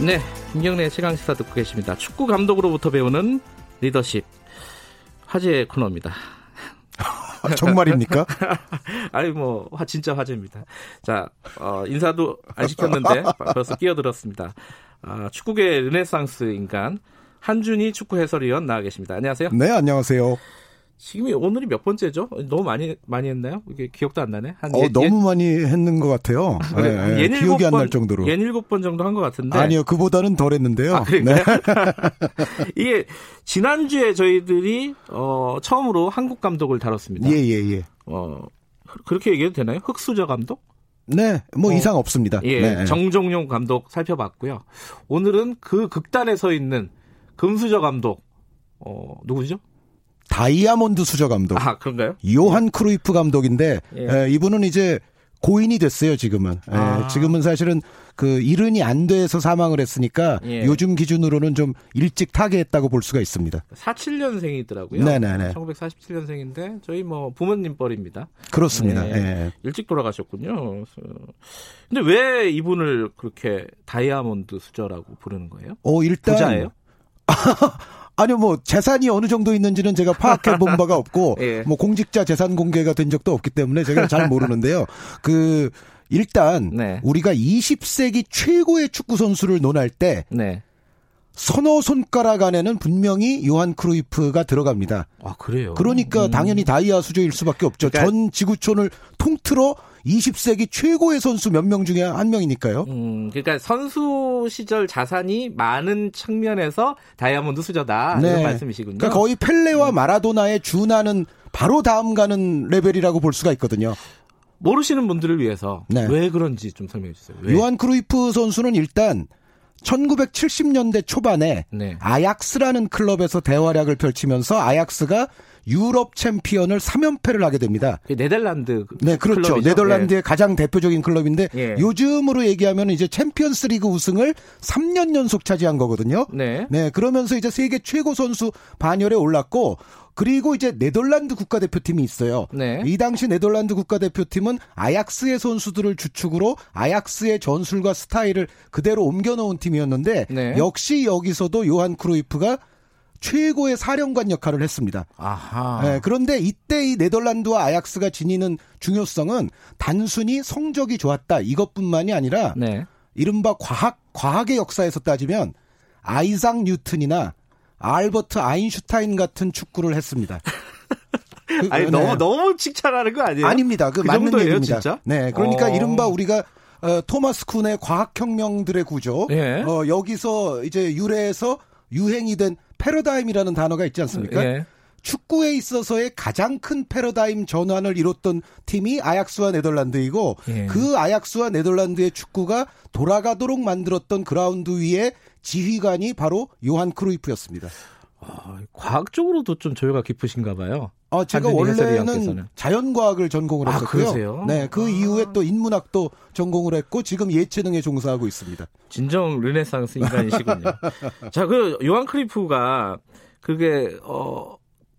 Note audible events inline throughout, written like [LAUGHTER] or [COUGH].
네, 김경래 최강 시사 듣고 계십니다. 축구 감독으로부터 배우는 리더십 화제 코너입니다. [LAUGHS] 정말입니까? [LAUGHS] 아니 뭐 화, 진짜 화제입니다. 자 어, 인사도 안 시켰는데 벌써 끼어들었습니다. 아, 축구계 르네상스 인간 한준희 축구 해설위원 나와 계십니다. 안녕하세요. 네, 안녕하세요. 지금이 오늘이 몇 번째죠? 너무 많이 많이 했나요? 이게 기억도 안 나네. 한 어, 예, 너무 예, 많이 했는 것 같아요. 네, 네, 기억이 안 날 정도로. 예 일곱 번 정도 한 것 같은데. 아니요, 그보다는 덜 했는데요. 아, 네. [LAUGHS] 이게 지난주에 저희들이 어, 처음으로 한국 감독을 다뤘습니다. 예, 예, 예. 어, 그렇게 얘기해도 되나요? 흑수저 감독? 네, 뭐 어, 이상 없습니다. 예, 네. 정종용 감독 살펴봤고요. 오늘은 그 극단에 서 있는 금수저 감독, 어, 누구죠? 다이아몬드 수저 감독. 아, 그런가요? 요한 크루이프 감독인데 예. 에, 이분은 이제 고인이 됐어요, 지금은. 아. 에, 지금은 사실은 그 이른이 안 돼서 사망을 했으니까 예. 요즘 기준으로는 좀 일찍 타계했다고 볼 수가 있습니다. 47년생이더라고요. 네네네. 1947년생인데 저희 뭐 부모님 뻘입니다. 그렇습니다. 예. 예. 일찍 돌아가셨군요. 근데 왜 이분을 그렇게 다이아몬드 수저라고 부르는 거예요? 어, 일단 부자예요? [LAUGHS] 아니요, 뭐 재산이 어느 정도 있는지는 제가 파악해 본 바가 없고, [LAUGHS] 예. 뭐 공직자 재산 공개가 된 적도 없기 때문에 제가 잘 모르는데요. 그 일단 네. 우리가 20세기 최고의 축구 선수를 논할 때 네. 서너 손가락 안에는 분명히 요한 크루이프가 들어갑니다. 아 그래요? 그러니까 음. 당연히 다이아 수조일 수밖에 없죠. 그러니까... 전 지구촌을 통틀어 20세기 최고의 선수 몇 명 중에 한 명이니까요. 음, 그러니까 선수 시절 자산이 많은 측면에서 다이아몬드 수저다 네. 이런 말씀이시군요. 그러니까 거의 펠레와 음. 마라도나에 준하는 바로 다음 가는 레벨이라고 볼 수가 있거든요. 모르시는 분들을 위해서 네. 왜 그런지 좀 설명해 주세요. 왜? 요한 크루이프 선수는 일단 1970년대 초반에 네. 아약스라는 클럽에서 대활약을 펼치면서 아약스가 유럽 챔피언을 3연패를 하게 됩니다. 네덜란드 네, 그렇죠. 클럽이죠? 네덜란드의 네. 가장 대표적인 클럽인데 예. 요즘으로 얘기하면 이제 챔피언스리그 우승을 3년 연속 차지한 거거든요. 네. 네, 그러면서 이제 세계 최고 선수 반열에 올랐고 그리고 이제 네덜란드 국가대표팀이 있어요. 네. 이 당시 네덜란드 국가대표팀은 아약스의 선수들을 주축으로 아약스의 전술과 스타일을 그대로 옮겨놓은 팀이었는데 네. 역시 여기서도 요한 크루이프가 최고의 사령관 역할을 했습니다. 아하. 네, 그런데 이때 이 네덜란드와 아약스가 지니는 중요성은 단순히 성적이 좋았다 이것뿐만이 아니라 네. 이른바 과학 과학의 역사에서 따지면 아이상 뉴튼이나 알버트 아인슈타인 같은 축구를 했습니다. [LAUGHS] 그, 아니 네. 너무 너무 칭찬하는 거 아니에요? 아닙니다. 그, 그 맞는 정도예요, 얘기입니다. 진짜? 네, 그러니까 어. 이른바 우리가 어, 토마스 쿤의 과학혁명들의 구조 예. 어, 여기서 이제 유래해서 유행이 된 패러다임이라는 단어가 있지 않습니까? 예. 축구에 있어서의 가장 큰 패러다임 전환을 이뤘던 팀이 아약스와 네덜란드이고 예. 그 아약스와 네덜란드의 축구가 돌아가도록 만들었던 그라운드 위에 지휘관이 바로 요한 크루이프였습니다. 아, 과학적으로도 좀 조예가 깊으신가 봐요. 아, 제가 원래는 자연과학을 전공을 아, 했었고요. 네, 그 아. 이후에 또 인문학도 전공을 했고 지금 예체능에 종사하고 있습니다. 진정 르네상스 인간이시군요. [LAUGHS] 자, 그 요한 크리프가 그게 어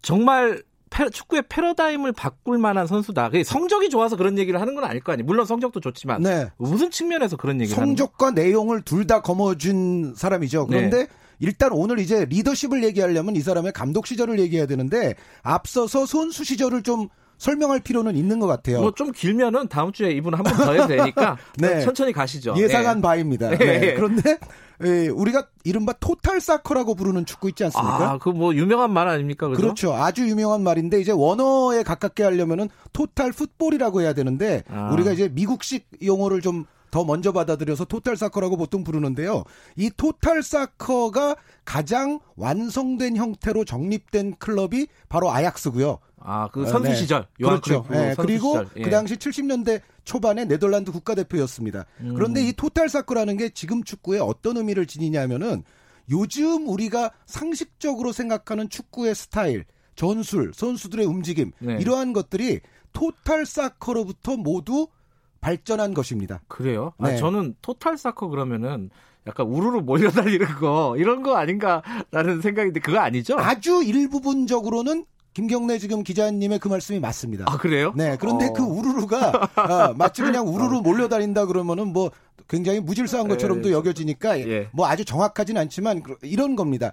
정말 축구의 패러다임을 바꿀 만한 선수다. 성적이 좋아서 그런 얘기를 하는 건 아닐 거 아니에요. 물론 성적도 좋지만 네. 무슨 측면에서 그런 얘기를 성적과 내용을 둘 다 거머쥔 사람이죠. 그런데 네. 일단 오늘 이제 리더십을 얘기하려면 이 사람의 감독 시절을 얘기해야 되는데 앞서서 선수 시절을 좀 설명할 필요는 있는 것 같아요. 뭐 좀 길면은 다음 주에 이분 한 번 더 해도 되니까 [LAUGHS] 네. 천천히 가시죠. 예상한 네. 바입니다. 네. 네. 그런데 예, 우리가 이른바 토탈 사커라고 부르는 축구 있지 않습니까? 아, 그 뭐 유명한 말 아닙니까? 그죠? 그렇죠. 아주 유명한 말인데 이제 원어에 가깝게 하려면은 토탈 풋볼이라고 해야 되는데 아. 우리가 이제 미국식 용어를 좀 더 먼저 받아들여서 토탈 사커라고 보통 부르는데요. 이 토탈 사커가 가장 완성된 형태로 정립된 클럽이 바로 아약스고요. 아, 그 선수 네. 시절. 그렇죠. 네. 그리고 시절. 예. 그 당시 70년대 초반에 네덜란드 국가대표였습니다. 음. 그런데 이 토탈 사커라는 게 지금 축구에 어떤 의미를 지니냐면은 요즘 우리가 상식적으로 생각하는 축구의 스타일, 전술, 선수들의 움직임 네. 이러한 것들이 토탈 사커로부터 모두 발전한 것입니다. 그래요? 아, 네. 아, 저는 토탈 사커 그러면은 약간 우르르 몰려다니는 거 이런 거 아닌가라는 생각인데 그거 아니죠? 아주 일부분적으로는 김경래 지금 기자님의 그 말씀이 맞습니다. 아 그래요? 네. 그런데 어. 그 우르르가 아, 마치 그냥 우르르 어. 몰려다닌다 그러면은 뭐 굉장히 무질서한 것처럼도 예, 여겨지니까 예. 뭐 아주 정확하진 않지만 이런 겁니다.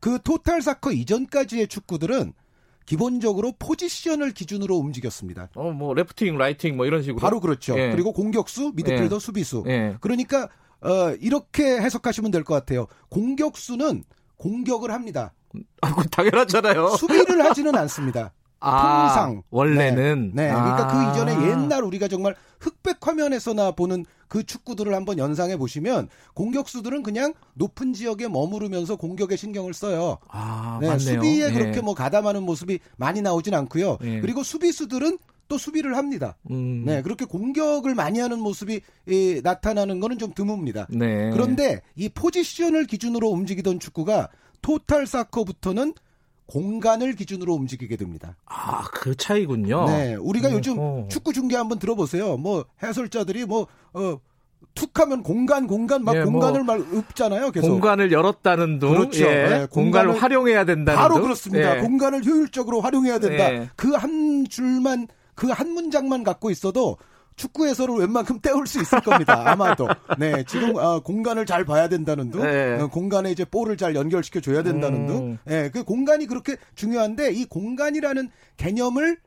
그 토탈 사커 이전까지의 축구들은 기본적으로 포지션을 기준으로 움직였습니다. 어, 뭐 left wing, right wing 뭐 이런 식으로. 바로 그렇죠. 예. 그리고 공격수, 미드필더, 예. 수비수. 예. 그러니까 어, 이렇게 해석하시면 될 것 같아요. 공격수는 공격을 합니다. 아, 당연하잖아요. 수비를 하지는 않습니다. 아, 통상 원래는 네, 네. 그러니까 그 아. 그 이전에 옛날 우리가 정말 흑백 화면에서나 보는 그 축구들을 한번 연상해 보시면 공격수들은 그냥 높은 지역에 머무르면서 공격에 신경을 써요. 아, 네, 맞네요. 수비에 예. 그렇게 뭐 가담하는 모습이 많이 나오진 않고요. 예. 그리고 수비수들은 또 수비를 합니다. 음. 네, 그렇게 공격을 많이 하는 모습이 예, 나타나는 거는 좀 드뭅니다. 네. 그런데 이 포지션을 기준으로 움직이던 축구가 토탈 사커부터는 공간을 기준으로 움직이게 됩니다. 아, 그 차이군요. 네. 우리가 음, 요즘 어. 축구 중계 한번 들어보세요. 뭐 해설자들이 뭐, 어, 툭 하면 공간, 공간, 막 예, 뭐 공간을 뭐, 막 읊잖아요. 계속. 공간을 열었다는 둥. 그렇죠. 예, 네, 공간을, 공간을, 활용해야 된다는 바로 둥. 그렇습니다. 예. 공간을 효율적으로 활용해야 된다. 예. 그한 줄만, 그 한 문장만 갖고 있어도 축구 해설을 웬만큼 때울 수 있을 겁니다. 아마도. 네, 지금 어, 공간을 잘 봐야 된다는 둥, 네. 어, 공간에 이제 볼을 잘 연결시켜 줘야 된다는 음. 둥. 네, 그 공간이 그렇게 중요한데 이 공간이라는 개념을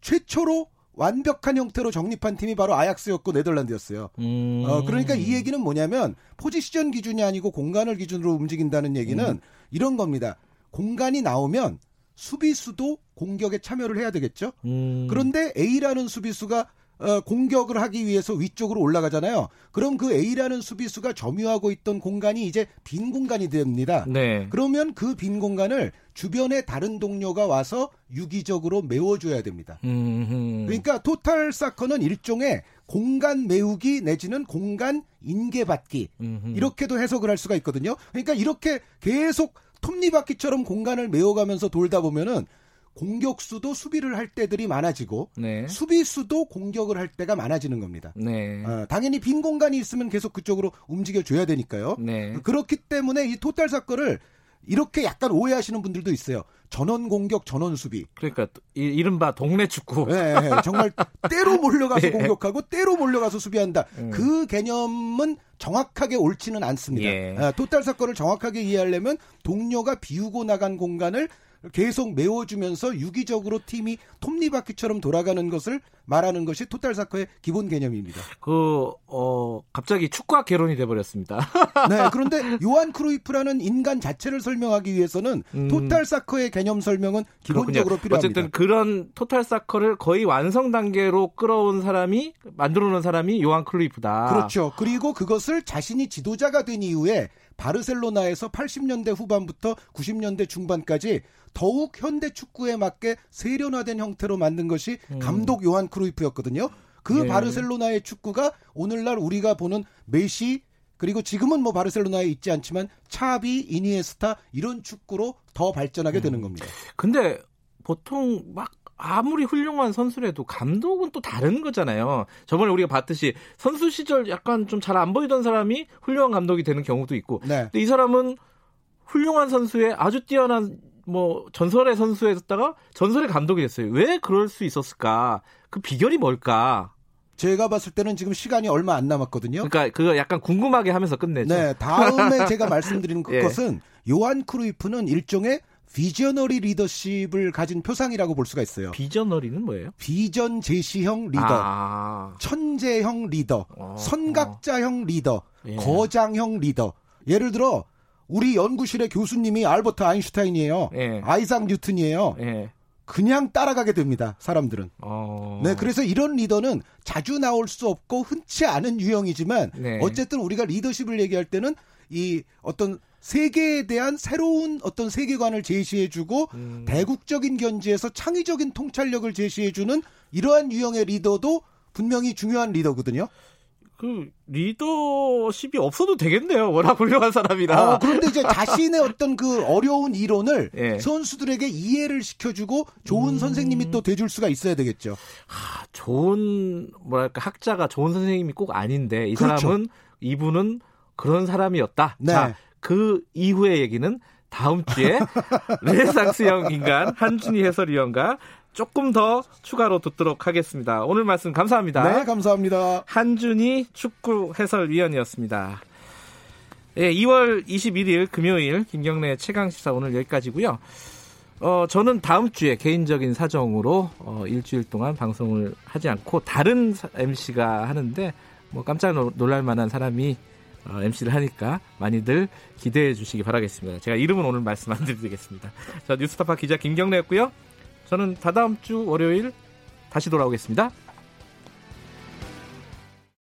최초로 완벽한 형태로 정립한 팀이 바로 아약스였고 네덜란드였어요. 음. 어, 그러니까 이 얘기는 뭐냐면 포지션 기준이 아니고 공간을 기준으로 움직인다는 얘기는 음. 이런 겁니다. 공간이 나오면 수비수도 공격에 참여를 해야 되겠죠. 음. 그런데 A라는 수비수가 어, 공격을 하기 위해서 위쪽으로 올라가잖아요. 그럼 그 A라는 수비수가 점유하고 있던 공간이 이제 빈 공간이 됩니다. 네. 그러면 그 빈 공간을 주변에 다른 동료가 와서 유기적으로 메워줘야 됩니다. 음흠. 그러니까 토탈 사커는 일종의 공간 메우기 내지는 공간 인계받기 음흠. 이렇게도 해석을 할 수가 있거든요. 그러니까 이렇게 계속 톱니바퀴처럼 공간을 메워가면서 돌다 보면은 공격수도 수비를 할 때들이 많아지고 네. 수비수도 공격을 할 때가 많아지는 겁니다. 네. 어, 당연히 빈 공간이 있으면 계속 그쪽으로 움직여 줘야 되니까요. 네. 그렇기 때문에 이 토탈 사건을 이렇게 약간 오해하시는 분들도 있어요. 전원 공격, 전원 수비. 그러니까 이, 른바 동네 축구. 네, 네, 정말 때로 몰려가서 [LAUGHS] 네. 공격하고 때로 몰려가서 수비한다. 음. 그 개념은 정확하게 옳지는 않습니다. 예. 아, 토탈 사건을 정확하게 이해하려면 동료가 비우고 나간 공간을 계속 메워주면서 유기적으로 팀이 톱니바퀴처럼 돌아가는 것을 말하는 것이 토탈 사커의 기본 개념입니다. 그, 어, 갑자기 축구학 개론이 돼버렸습니다. 네, [LAUGHS] 그런데 요한 크루이프라는 인간 자체를 설명하기 위해서는 음. 토탈 사커의 개념 설명은 기본적으로 그렇군요. 필요합니다. 어쨌든 그런 토탈 사커를 거의 완성 단계로 끌어온 사람이, 만들어 놓은 사람이 요한 크루이프다. 그렇죠. 그리고 그것을 자신이 지도자가 된 이후에 바르셀로나에서 80년대 후반부터 90년대 중반까지 더욱 현대 축구에 맞게 세련화된 형태로 만든 것이 음. 감독 요한 크루이프였거든요. 그 네. 바르셀로나의 축구가 오늘날 우리가 보는 메시 그리고 지금은 뭐 바르셀로나에 있지 않지만 차비, 이니에스타 이런 축구로 더 발전하게 음. 되는 겁니다. 근데 보통 막 아무리 훌륭한 선수라도 감독은 또 다른 거잖아요. 저번에 우리가 봤듯이 선수 시절 약간 좀 잘 안 보이던 사람이 훌륭한 감독이 되는 경우도 있고. 네. 근데 이 사람은 훌륭한 선수의 아주 뛰어난 뭐 전설의 선수였다가 전설의 감독이 됐어요. 왜 그럴 수 있었을까? 그 비결이 뭘까? 제가 봤을 때는 지금 시간이 얼마 안 남았거든요. 그러니까 그거 약간 궁금하게 하면서 끝내죠. 네, 다음에 제가 [LAUGHS] 말씀드리는 예. 것은 요한 크루이프는 일종의 visionary 리더십을 가진 표상이라고 볼 수가 있어요. visionary는 뭐예요? 비전 제시형 리더, 아. 천재형 리더, 어, 선각자형 리더, 예. 거장형 리더. 예를 들어 우리 연구실의 교수님이 알버트 아인슈타인이에요. 예. 아이작 뉴튼이에요. 예. 그냥 따라가게 됩니다. 사람들은. 어... 네, 그래서 이런 리더는 자주 나올 수 없고 흔치 않은 유형이지만 네. 어쨌든 우리가 리더십을 얘기할 때는 이 어떤 세계에 대한 새로운 어떤 세계관을 제시해주고 음... 대국적인 견지에서 창의적인 통찰력을 제시해주는 이러한 유형의 리더도 분명히 중요한 리더거든요. 그 리더십이 없어도 되겠네요. 워낙 훌륭한 사람이라. 어, 그런데 이제 자신의 어떤 그 어려운 이론을 예. 선수들에게 이해를 시켜주고 좋은 음... 선생님이 또 돼줄 수가 있어야 되겠죠. 아, 좋은 뭐랄까 학자가 좋은 선생님이 꼭 아닌데 이 그렇죠. 사람은 이분은 그런 사람이었다. 네. 자, 그 이후의 얘기는 다음 주에 [LAUGHS] 르네상스형 인간 한준희 해설위원과 조금 더 추가로 듣도록 하겠습니다. 오늘 말씀 감사합니다. 네, 감사합니다. 한준희 축구 해설위원이었습니다. 예, 2월 21일 금요일 김경래 최강 시사 오늘 여기까지고요. 어, 저는 다음 주에 개인적인 사정으로 어, 일주일 동안 방송을 하지 않고 다른 MC가 하는데 뭐 깜짝 놀랄 만한 사람이 어, MC를 하니까 많이들 기대해 주시기 바라겠습니다. 제가 이름은 오늘 말씀 안 드리겠습니다. 자, 뉴스타파 기자 김경래였고요. 저는 다다음 주 월요일 다시 돌아오겠습니다.